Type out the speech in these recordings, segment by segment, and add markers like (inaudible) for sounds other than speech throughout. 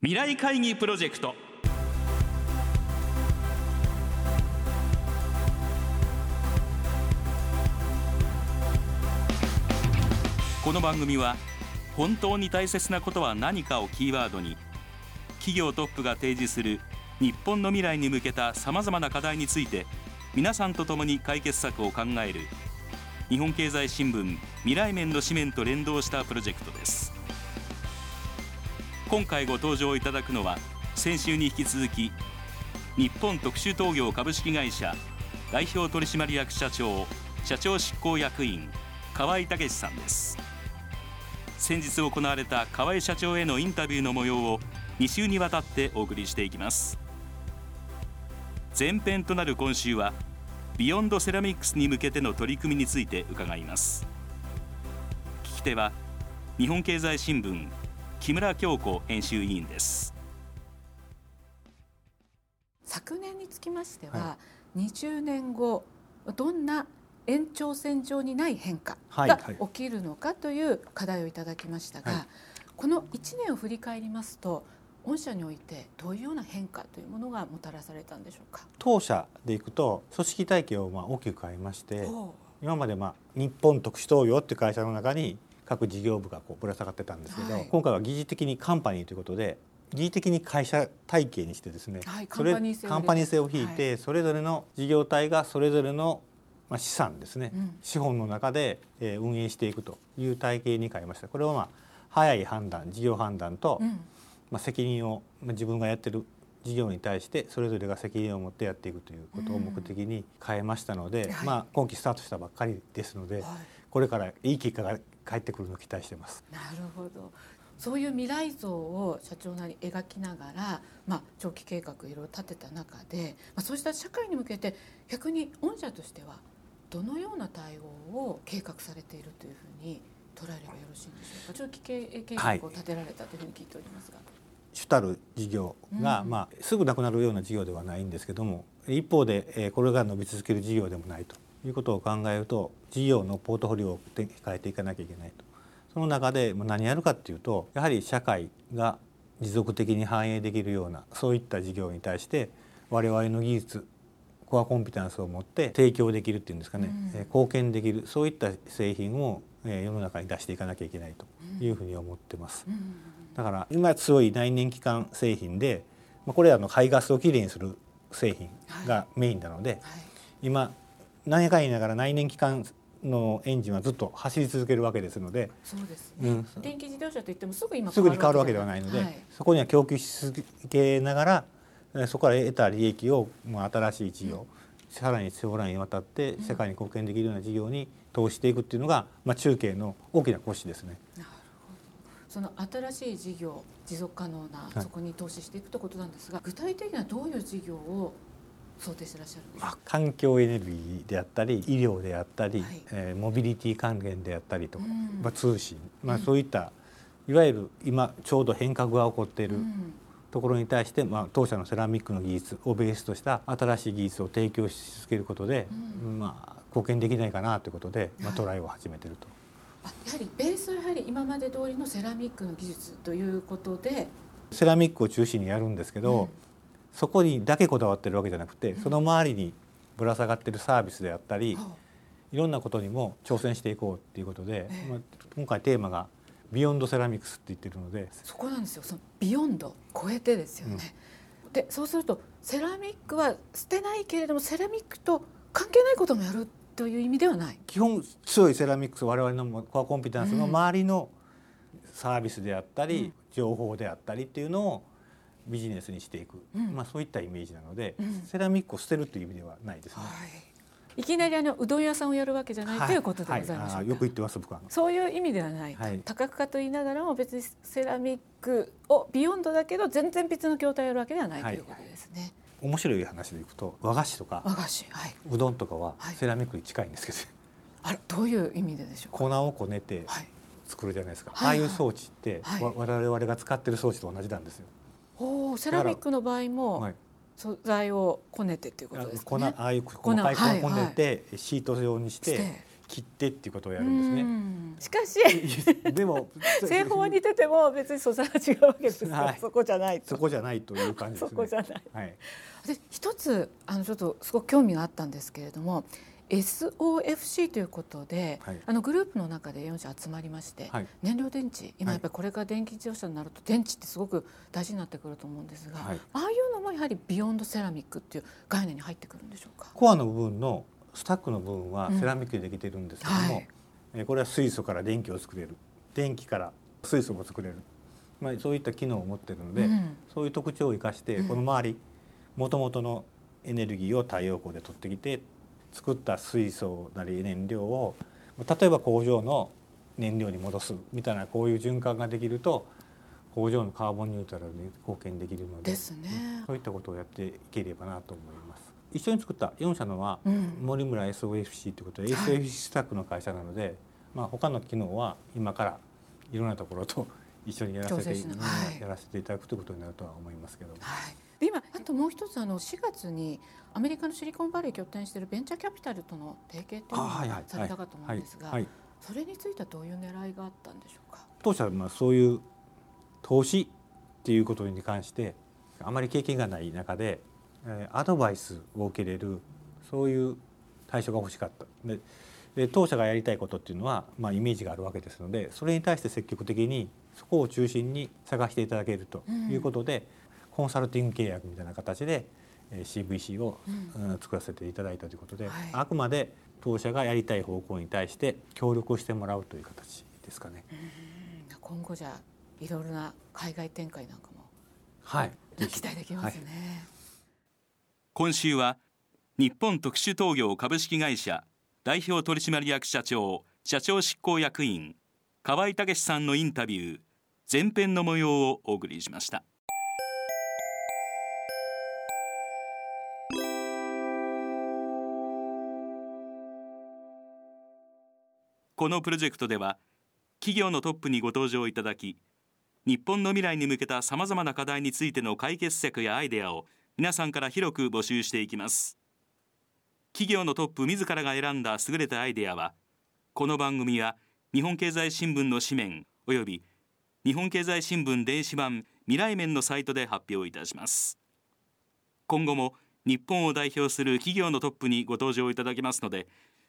未来会議プロジェクト。この番組は本当に大切なことは何かをキーワードに企業トップが提示する日本の未来に向けたさまざまな課題について皆さんと共に解決策を考える日本経済新聞未来面の紙面と連動したプロジェクトです。今回ご登場いただくのは先週に引き続き日本特殊陶業株式会社代表取締役社長社長執行役員河合武さんです。先日行われた河合社長へのインタビューの模様を2週にわたってお送りしていきます。前編となる今週はビヨンドセラミックスに向けての取り組みについて伺います。聞き手は日本経済新聞木村京子編集委員です。昨年につきましては、はい、20年後どんな延長線上にない変化が起きるのかという課題をいただきましたが、はい。はい、この1年を振り返りますと御社においてどういうような変化というものがもたらされたんでしょうか？当社でいくと組織体系をまあ大きく変えまして今までまあ日本特殊東洋っていう会社の中に各事業部がこうぶら下がってたんですけど、はい、今回は疑似的にカンパニーということで疑似的に会社体系にしてですね、はい、それカンパニー性を引いて、はい、それぞれの事業体がそれぞれのまあ資産ですね、うん、資本の中でえ運営していくという体系に変えました。これはまあ早い判断事業判断と、うん、まあ責任を、まあ、自分がやってる事業に対してそれぞれが責任を持ってやっていくということを目的に変えましたので、うん、まあ、今期スタートしたばっかりですので、これからいい結果が返ってくるのを期待してます。なるほどそういう未来像を社長なり描きながら、まあ、長期計画いろいろ立てた中で、まあ、そうした社会に向けて逆に御社としてはどのような対応を計画されているというふうに捉えればよろしいんでしょうか？長期経営計画を立てられたというふうに聞いておりますが。はい、主たる事業が、うん、まあ、すぐなくなるような事業ではないんですけども一方で、えー、これが伸び続ける事業でもないということを考えると事業のポートフォリオを変えていかなきゃいけないと。その中で何やるかっていうとやはり社会が持続的に反映できるようなそういった事業に対して我々の技術コアコンピタンスを持って提供できるっていうんですかね、うん、貢献できるそういった製品を世の中に出していかなきゃいけないというふうに思ってます。だから今強い内燃機関製品でこれはあの排ガスをきれいにする製品がメインなので、はいはい、今何やかん言いながら内燃機関のエンジンはずっと走り続けるわけですのでそうですね、うん、電気自動車といってもすぐ今すぐに変わるわけではないので、はい、そこには供給し続けながらそこから得た利益をもう新しい事業、うん、さらに将来にわたって世界に貢献できるような事業に投資していくっていうのが、まあ、中継の大きな腰ですね。なるほど。その新しい事業持続可能な、そこに投資していくということなんですが具体的にはどういう事業を想定してらっしゃるまあ、環境エネルギーであったり医療であったり、はい、えー、モビリティ関連であったりとか、うん、まあ、通信、まあ、そういった、いわゆる今ちょうど変革が起こっている、ところに対して、まあ、当社のセラミックの技術をベースとした新しい技術を提供し続けることで、うん、まあ、貢献できないかなということで、まあ、トライを始めていると。やはりベースはやはり今まで通りのセラミックの技術ということで。セラミックを中心にやるんですけど、うんそこにだけこだわってるわけじゃなくてその周りにぶら下がってるサービスであったりいろんなことにも挑戦していこうっていうことで、まあ、今回テーマが「ビヨンドセラミクス」って言ってるのでそこなんですよ。その beyond 超えてですよね。うん、でそうするとセラミックは捨てないけれどもセラミックと関係ないこともやるという意味ではない。基本強いセラミックス我々のコアコンピタンスの周りのサービスであったり、情報であったりっていうのをビジネスにしていく、うん、まあ、そういったイメージなので、うん、セラミックを捨てるという意味ではないですね。はい。いきなりあのうどん屋さんをやるわけじゃない、はい、とい。うことでございます、はい、よく言ってます僕は。そういう意味ではない、はい、多角化と言いながらも別にセラミックをビヨンドだけど全然別の業態をやるわけではない、ということですね。面白い話でいくと和菓子とか和菓子、はい、うどんとかはセラミックに近いんですけど、あれどういう意味ででしょう粉をこねて作るじゃないですか、ああいう装置って、はい、我々が使ってる装置と同じなんですよおセラミックの場合も素材をこねてっていうことですかね。ああいう細かい粉をこねてシート状にして切ってっていうことをやるんですね。うんしかしでも (laughs) 製法は似てても別に素材は違うわけですから、(laughs) はいそこじゃないとそこじゃないという感じですそね。こじゃないはい。で一つあのちょっとすごく興味があったんですけれども SOFC ということで、はい。あのグループの中で4社集まりまして、はい。燃料電池今はいやっぱりこれから電気自動車になると電池ってすごく大事になってくると思うんですが、はい。ああいうのもやはりビヨンドセラミックっていう概念に入ってくるんでしょうか？コアの部分のスタックの部分はうん。セラミックでできてるんですけども、はい。えーこれは水素から電気を作れる。電気から水素も作れる、まあ、そういった機能を持ってるので、うん。そういう特徴を生かして、うん。この周りもともとのエネルギーを太陽光で取ってきて作った水素なり燃料を例えば工場の燃料に戻すみたいなこういう循環ができると工場のカーボンニュートラルに貢献できるのでね。そういったことをやっていければなと思います。一緒に作った4社のは、うん森村 SOFC ということで、はい SOFC スタックの会社なので、まあ他の機能は今からいろんなところと一緒にやらせて、いやらせていただくということになるとは思いますけども。はい、ともう一つあの4月にアメリカのシリコンバレー拠点しているベンチャーキャピタルとの提携というのをされたかと思うんですがそれについてはどういう狙いがあったんでしょうか？当社はまあそういう投資っていうことに関してあまり経験がない中で、えーアドバイスを受けれるそういう対象が欲しかった。でで当社がやりたいことっていうのは、まあ、イメージがあるわけですのでそれに対して積極的にそこを中心に探していただけるということで、コンサルティング契約みたいな形でえー CVC を、うんうん作らせていただいたということで、はいあくまで当社がやりたい方向に対して協力をしてもらうという形ですかね。うん今後じゃあいろいろな海外展開なんかもはい、(laughs) 期待できますね。今週は日本特殊陶業株式会社代表取締役社長社長執行役員河合武さんのインタビュー前編の模様をお送りしましたこのプロジェクトでは企業のトップにご登場いただき日本の未来に向けたさまざまな課題についての解決策やアイデアを皆さんから広く募集していきます。企業のトップ自らが選んだ優れたアイデアはこの番組は日本経済新聞の紙面および日本経済新聞電子版未来面のサイトで発表いたします。今後も日本を代表する企業のトップにご登場いただけますので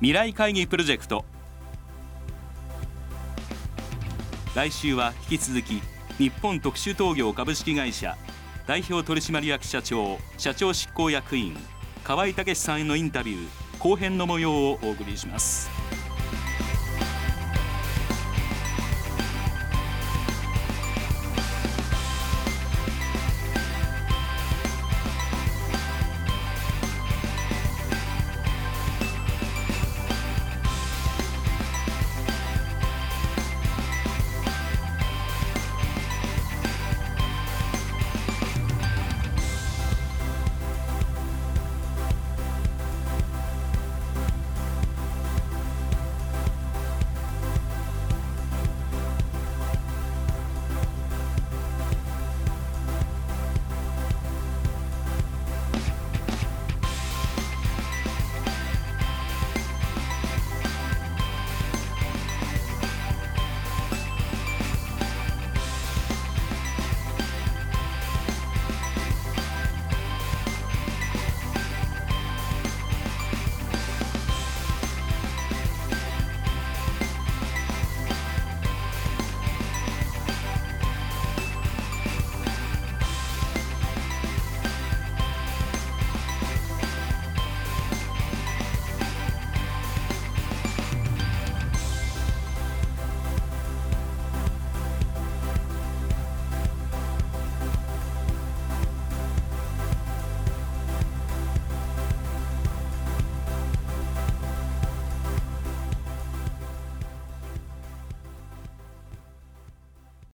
未来会議プロジェクト。来週は引き続き日本特殊陶業株式会社代表取締役社長社長執行役員河合武さんへのインタビュー後編の模様をお送りします。